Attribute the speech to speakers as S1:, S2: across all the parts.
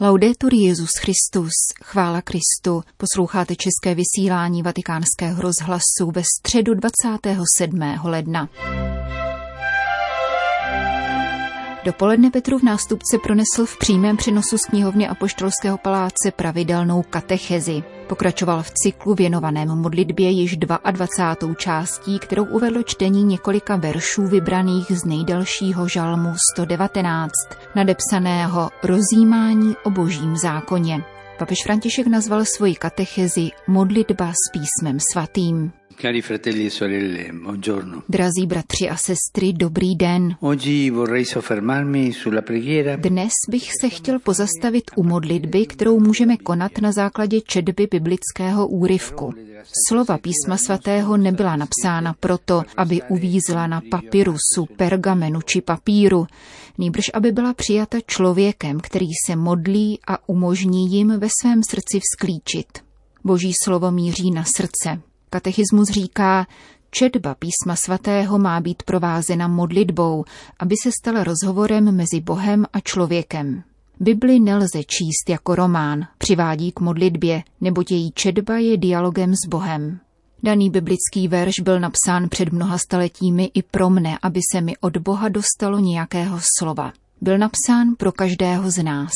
S1: Laudetur Jezus Christus, chvála Kristu, posloucháte české vysílání vatikánského rozhlasu ve středu 27. ledna. Dopoledne Petrův nástupce pronesl v přímém přenosu z knihovny Apoštolského paláce pravidelnou katechezi. Pokračoval v cyklu věnovaném modlitbě již 22. částí, kterou uvedlo čtení několika veršů vybraných z nejdelšího žalmu 119, nadepsaného Rozjímání o božím zákoně. Papež František nazval svoji katechezi Modlitba s písmem svatým.
S2: Cari fratelli e sorelle, buongiorno.
S1: Drazí bratři a sestry, dobrý den.
S2: Oggi vorrei soffermarmi sulla preghiera
S1: Dnes bych se chtěl pozastavit u modlitby, kterou můžeme konat na základě četby biblického úryvku. Slova písma svatého nebyla napsána proto, aby uvízla na papyrusu, pergamenu či papíru, nýbrž aby byla přijata člověkem, který se modlí a umožní jim ve svém srdci vzklíčit. Boží slovo míří na srdce. Katechismus říká, četba písma svatého má být provázena modlitbou, aby se stala rozhovorem mezi Bohem a člověkem. Bibli nelze číst jako román, přivádí k modlitbě, neboť její četba je dialogem s Bohem. Daný biblický verš byl napsán před mnoha staletími i pro mne, aby se mi od Boha dostalo nějakého slova. Byl napsán pro každého z nás.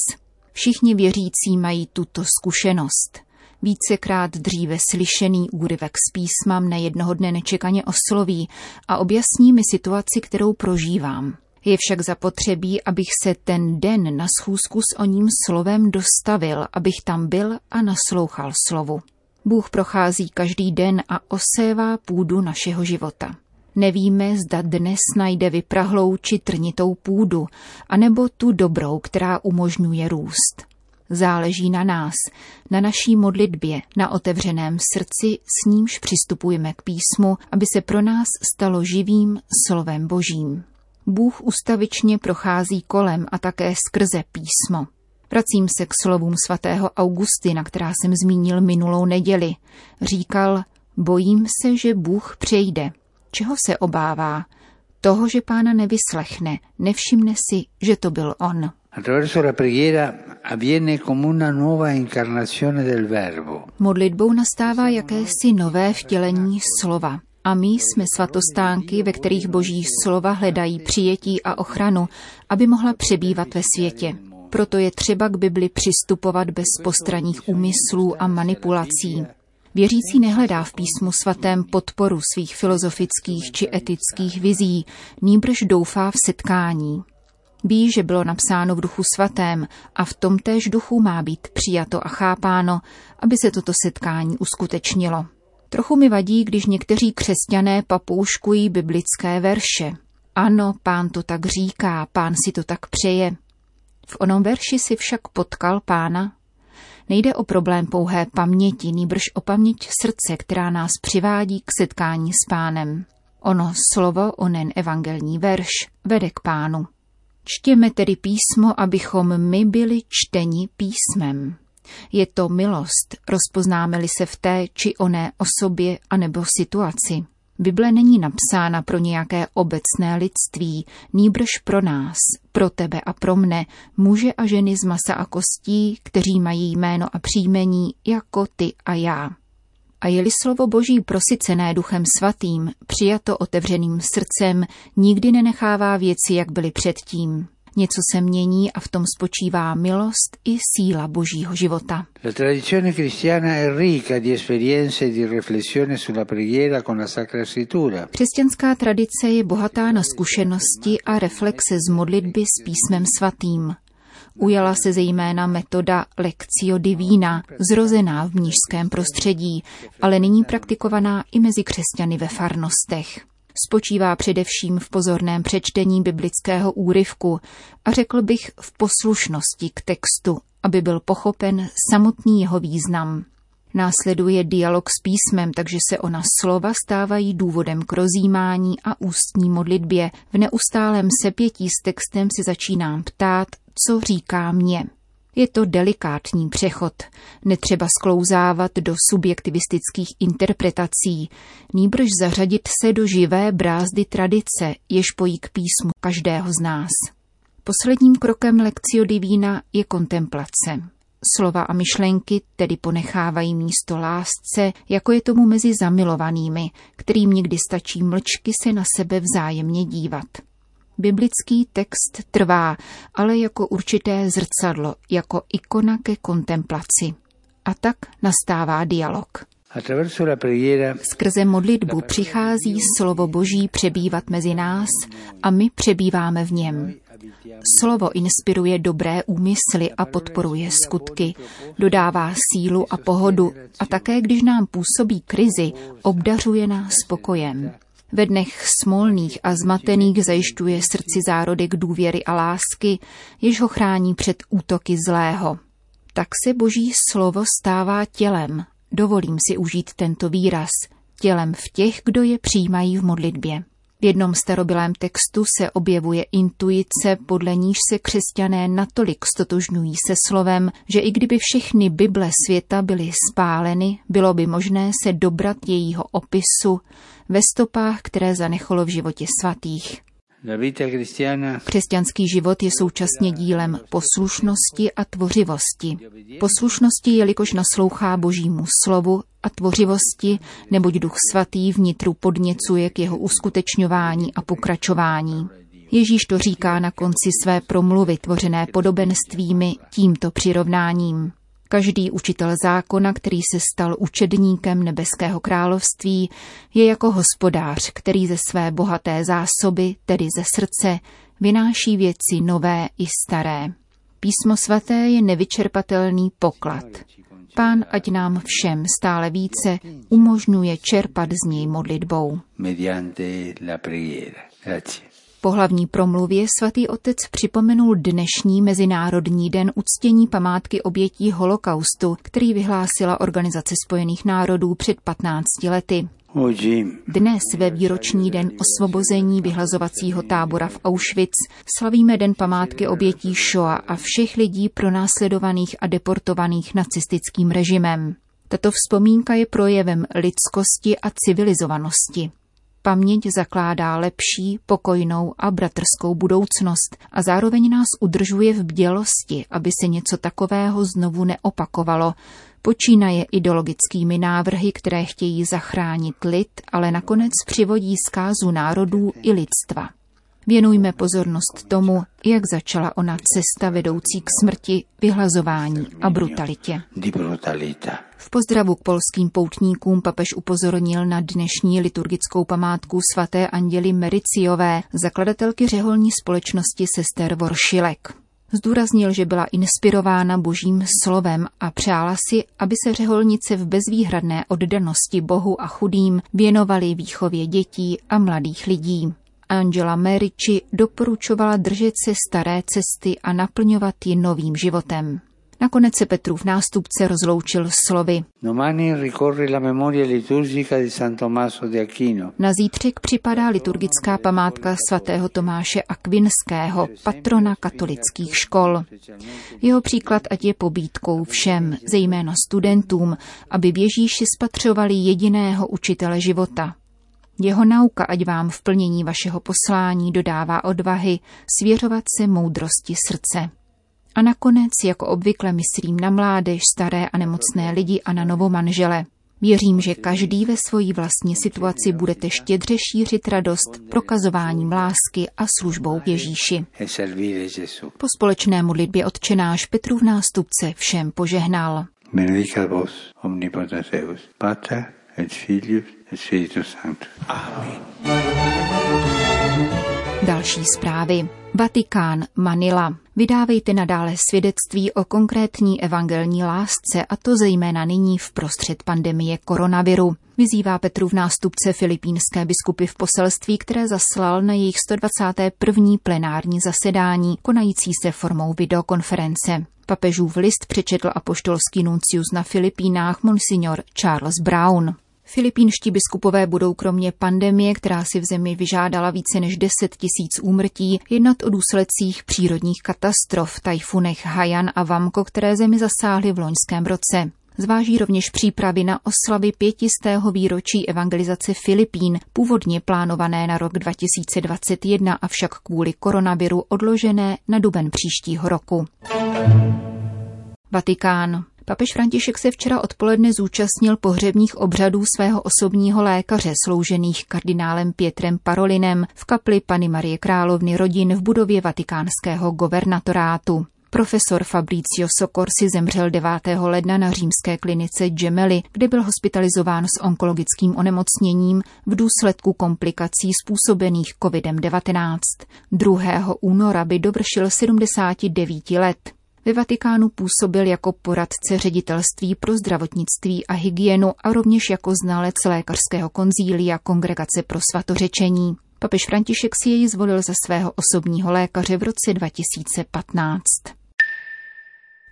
S1: Všichni věřící mají tuto zkušenost. Vícekrát dříve slyšený úryvek s písma mne jednoho dne nečekaně osloví a objasní mi situaci, kterou prožívám. Je však zapotřebí, abych se ten den na schůzku s oním slovem dostavil, abych tam byl a naslouchal slovu. Bůh prochází každý den a osévá půdu našeho života. Nevíme, zda dnes najde vyprahlou či trnitou půdu, anebo tu dobrou, která umožňuje růst. Záleží na nás, na naší modlitbě, na otevřeném srdci, s nímž přistupujeme k písmu, aby se pro nás stalo živým slovem božím. Bůh ustavičně prochází kolem a také skrze písmo. Vracím se k slovům svatého Augustina, která jsem zmínil minulou neděli. Říkal, bojím se, že Bůh přejde. Čeho se obává? Toho, že pána nevyslechne, nevšimne si, že to byl on. Modlitbou nastává jakési nové vtělení slova. A my jsme svatostánky, ve kterých boží slova hledají přijetí a ochranu, aby mohla přebývat ve světě. Proto je třeba k Bibli přistupovat bez postranních úmyslů a manipulací. Věřící nehledá v písmu svatém podporu svých filozofických či etických vizí, nýbrž doufá v setkání. Ví, že bylo napsáno v duchu svatém a v tom též duchu má být přijato a chápáno, aby se toto setkání uskutečnilo. Trochu mi vadí, když někteří křesťané papouškují biblické verše. Ano, pán to tak říká, pán si to tak přeje. V onom verši si však potkal pána. Nejde o problém pouhé paměti, nýbrž o paměť srdce, která nás přivádí k setkání s pánem. Ono slovo, onen evangelní verš, vede k pánu. Čtěme tedy písmo, abychom my byli čteni písmem. Je to milost, rozpoznáme-li se v té či oné osobě anebo situaci. Bible není napsána pro nějaké obecné lidství, nýbrž pro nás, pro tebe a pro mne, muže a ženy z masa a kostí, kteří mají jméno a příjmení jako ty a já. A je-li slovo Boží prosycené duchem svatým, přijato otevřeným srdcem, nikdy nenechává věci, jak byly předtím. Něco se mění a v tom spočívá milost i síla božího života.
S2: E.
S1: Křesťanská tradice je bohatá na zkušenosti a reflexe z modlitby s písmem svatým. Ujala se zejména metoda Lectio Divina, zrozená v mnížském prostředí, ale nyní praktikovaná i mezi křesťany ve farnostech. Spočívá především v pozorném přečtení biblického úryvku a řekl bych v poslušnosti k textu, aby byl pochopen samotný jeho význam. Následuje dialog s písmem, takže se ona slova stávají důvodem k rozjímání a ústní modlitbě. V neustálém sepětí s textem si začínám ptát, co říká mě. Je to delikátní přechod, netřeba sklouzávat do subjektivistických interpretací, nýbrž zařadit se do živé brázdy tradice, jež pojí k písmu každého z nás. Posledním krokem Lectio Divina je kontemplace. Slova a myšlenky tedy ponechávají místo lásce, jako je tomu mezi zamilovanými, kterým někdy stačí mlčky se na sebe vzájemně dívat. Biblický text trvá, ale jako určité zrcadlo, jako ikona ke kontemplaci. A tak nastává dialog. Skrze modlitbu přichází slovo Boží přebývat mezi nás a my přebýváme v něm. Slovo inspiruje dobré úmysly a podporuje skutky, dodává sílu a pohodu a také, když nám působí krizi, obdařuje nás spokojem. Ve dnech smolných a zmatených zajišťuje srdci zárodek důvěry a lásky, jež ho chrání před útoky zlého. Tak se boží slovo stává tělem. Dovolím si užít tento výraz. Tělem v těch, kdo je přijímají v modlitbě. V jednom starobylém textu se objevuje intuice, podle níž se křesťané natolik stotožňují se slovem, že i kdyby všechny Bible světa byly spáleny, bylo by možné se dobrat jejího opisu ve stopách, které zanechalo v životě svatých. Křesťanský život je současně dílem poslušnosti a tvořivosti. Poslušnosti, jelikož naslouchá božímu slovu a tvořivosti, neboť duch svatý vnitru podněcuje k jeho uskutečňování a pokračování. Ježíš to říká na konci své promluvy tvořené podobenstvími tímto přirovnáním. Každý učitel zákona, který se stal učedníkem nebeského království, je jako hospodář, který ze své bohaté zásoby, tedy ze srdce, vynáší věci nové i staré. Písmo svaté je nevyčerpatelný poklad. Pán ať nám všem stále více umožňuje čerpat z něj modlitbou. Mediante la preghiera. Grazie. Po hlavní promluvě svatý otec připomenul dnešní Mezinárodní den uctění památky obětí holokaustu, který vyhlásila Organizace spojených národů před 15 lety. Dnes ve výroční den osvobození vyhlazovacího tábora v Auschwitz slavíme den památky obětí Shoah a všech lidí pronásledovaných a deportovaných nacistickým režimem. Tato vzpomínka je projevem lidskosti a civilizovanosti. Paměť zakládá lepší, pokojnou a bratrskou budoucnost a zároveň nás udržuje v bdělosti, aby se něco takového znovu neopakovalo. Počínaje ideologickými návrhy, které chtějí zachránit lid, ale nakonec přivodí zkázu národů i lidstva. Věnujme pozornost tomu, jak začala ona cesta vedoucí k smrti, vyhlazování a brutalitě. V pozdravu k polským poutníkům papež upozornil na dnešní liturgickou památku svaté Anděly Mericiové, zakladatelky řeholní společnosti sester Voršilek. Zdůraznil, že byla inspirována božím slovem a přála si, aby se řeholnice v bezvýhradné oddanosti Bohu a chudým věnovaly výchově dětí a mladých lidí. Angela Merici doporučovala držet se staré cesty a naplňovat ji novým životem. Nakonec se Petrův nástupce rozloučil slovy. Na zítřek připadá liturgická památka svatého Tomáše Akvinského, patrona katolických škol. Jeho příklad ať je pobídkou všem, zejména studentům, aby v Ježíši spatřovali jediného učitele života, jeho nauka, ať vám v plnění vašeho poslání dodává odvahy svěřovat se moudrosti srdce. A nakonec, jako obvykle, myslím na mládež, staré a nemocné lidi a na novomanžele. Věřím, že každý ve svojí vlastní situaci budete štědře šířit radost prokazováním lásky a službou Ježíši. Po společné modlitbě odčenáš Petru v nástupce všem požehnal. Benedicat vos, omnipotens Pater et Filius Spiritus Sanctus. Amen. Další zprávy. Vatikán, Manila. Vydávejte nadále svědectví o konkrétní evangelní lásce, a to zejména nyní v prostřed pandemie koronaviru. Vyzývá Petru v nástupce filipínské biskupy v poselství, které zaslal na jejich 121. plenární zasedání, konající se formou videokonference. Papežův list přečetl apoštolský nuncius na Filipínách monsignor Charles Brown. Filipínští biskupové budou kromě pandemie, která si v zemi vyžádala více než 10 tisíc úmrtí, jednat o důsledcích přírodních katastrof, tajfunech Hajan a Vamko, které zemi zasáhly v loňském roce. Zváží rovněž přípravy na oslavy pětistého výročí evangelizace Filipín, původně plánované na rok 2021, avšak kvůli koronaviru odložené na duben příštího roku. Vatikán. Papež František se včera odpoledne zúčastnil pohřebních obřadů svého osobního lékaře, sloužených kardinálem Pietrem Parolinem v kapli Pany Marie Královny rodin v budově vatikánského governatorátu. Profesor Fabricio Socorsi zemřel 9. ledna na římské klinice Gemelli, kde byl hospitalizován s onkologickým onemocněním v důsledku komplikací způsobených COVID-19. 2. února by dovršil 79 let. Ve Vatikánu působil jako poradce ředitelství pro zdravotnictví a hygienu a rovněž jako znalec lékařského konzília Kongregace pro svatořečení. Papež František si jej zvolil za svého osobního lékaře v roce 2015.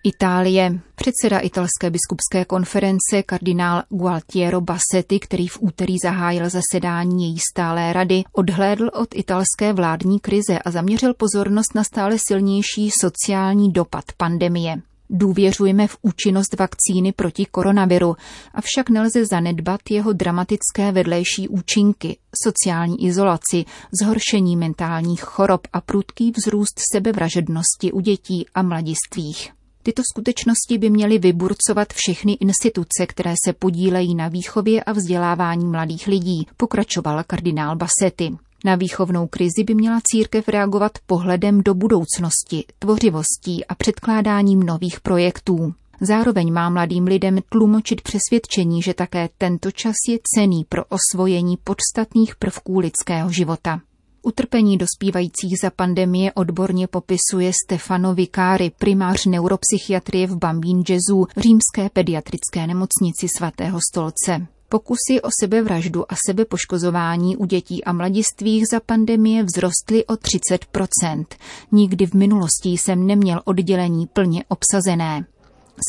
S1: Itálie. Předseda italské biskupské konference kardinál Gualtiero Bassetti, který v úterý zahájil zasedání její stálé rady, odhlédl od italské vládní krize a zaměřil pozornost na stále silnější sociální dopad pandemie. Důvěřujeme v účinnost vakcíny proti koronaviru, avšak nelze zanedbat jeho dramatické vedlejší účinky, sociální izolaci, zhoršení mentálních chorob a prudký vzrůst sebevražednosti u dětí a mladistvých. Tyto skutečnosti by měly vyburcovat všechny instituce, které se podílejí na výchově a vzdělávání mladých lidí, pokračoval kardinál Bassetti. Na výchovnou krizi by měla církev reagovat pohledem do budoucnosti, tvořivostí a předkládáním nových projektů. Zároveň má mladým lidem tlumočit přesvědčení, že také tento čas je cený pro osvojení podstatných prvků lidského života. Utrpení dospívajících za pandemie odborně popisuje Stefano Vikáry, primář neuropsychiatrie v Bambín Jezu, římské pediatrické nemocnici svatého stolce. Pokusy o sebevraždu a sebepoškozování u dětí a mladistvých za pandemie vzrostly o 30%. Nikdy v minulosti jsem neměl oddělení plně obsazené.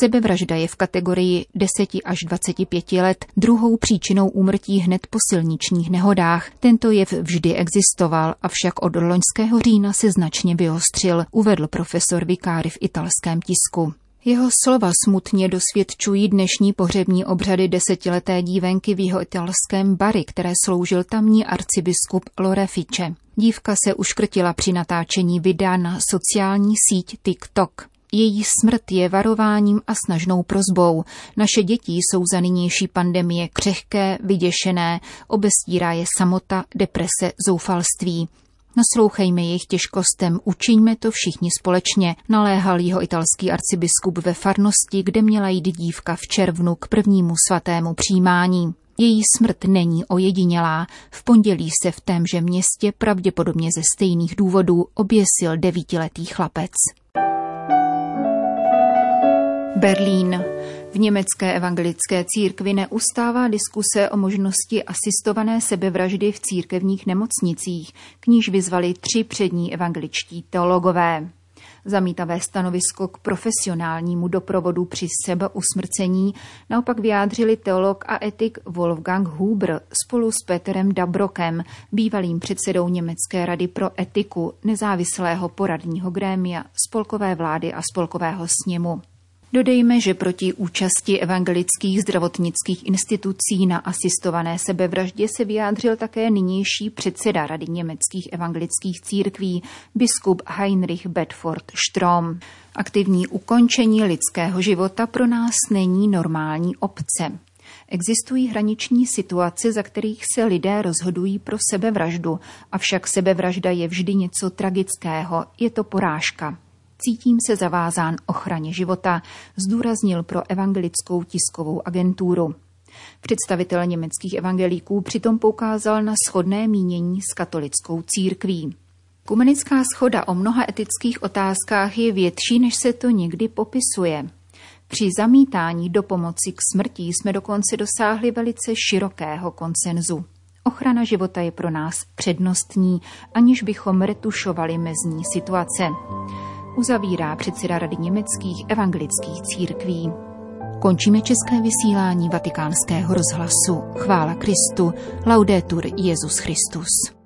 S1: Sebevražda je v kategorii 10 až 25 let druhou příčinou úmrtí hned po silničních nehodách. Tento jev vždy existoval, avšak od loňského října se značně vyostřil, uvedl profesor Vikáry v italském tisku. Jeho slova smutně dosvědčují dnešní pohřební obřady desetileté dívenky v jeho italském Bari, které sloužil tamní arcibiskup Lorefice. Dívka se uškrtila při natáčení videa na sociální síť TikTok. Její smrt je varováním a snažnou prozbou. Naše děti jsou za nynější pandemie křehké, vyděšené, obestírá je samota, deprese, zoufalství. Naslouchejme jejich těžkostem, učiňme to všichni společně, naléhal jeho italský arcibiskup ve farnosti, kde měla jít dívka v červnu k prvnímu svatému přijímání. Její smrt není ojedinělá. V pondělí se v témže městě pravděpodobně ze stejných důvodů oběsil devítiletý chlapec. Berlín. V německé evangelické církvi neustává diskuse o možnosti asistované sebevraždy v církevních nemocnicích, k níž vyzvali tři přední evangeličtí teologové. Zamítavé stanovisko k profesionálnímu doprovodu při sebeusmrcení naopak vyjádřili teolog a etik Wolfgang Huber spolu s Peterem Dabrokem, bývalým předsedou Německé rady pro etiku, nezávislého poradního grémia, spolkové vlády a spolkového sněmu. Dodejme, že proti účasti evangelických zdravotnických institucí na asistované sebevraždě se vyjádřil také nynější předseda Rady německých evangelických církví, biskup Heinrich Bedford Strom. Aktivní ukončení lidského života pro nás není normální obce. Existují hraniční situace, za kterých se lidé rozhodují pro sebevraždu, avšak sebevražda je vždy něco tragického, je to porážka. Cítím se zavázán ochraně života, zdůraznil pro evangelickou tiskovou agenturu. Představitel německých evangelíků přitom poukázal na shodné mínění s katolickou církví. Kumenická schoda o mnoha etických otázkách je větší, než se to někdy popisuje. Při zamítání do pomoci k smrti jsme dokonce dosáhli velice širokého konsenzu. Ochrana života je pro nás přednostní, aniž bychom retušovali mezní situace uzavírá předseda Rady německých evangelických církví. Končíme české vysílání vatikánského rozhlasu. Chvála Kristu, laudetur Jezus Christus.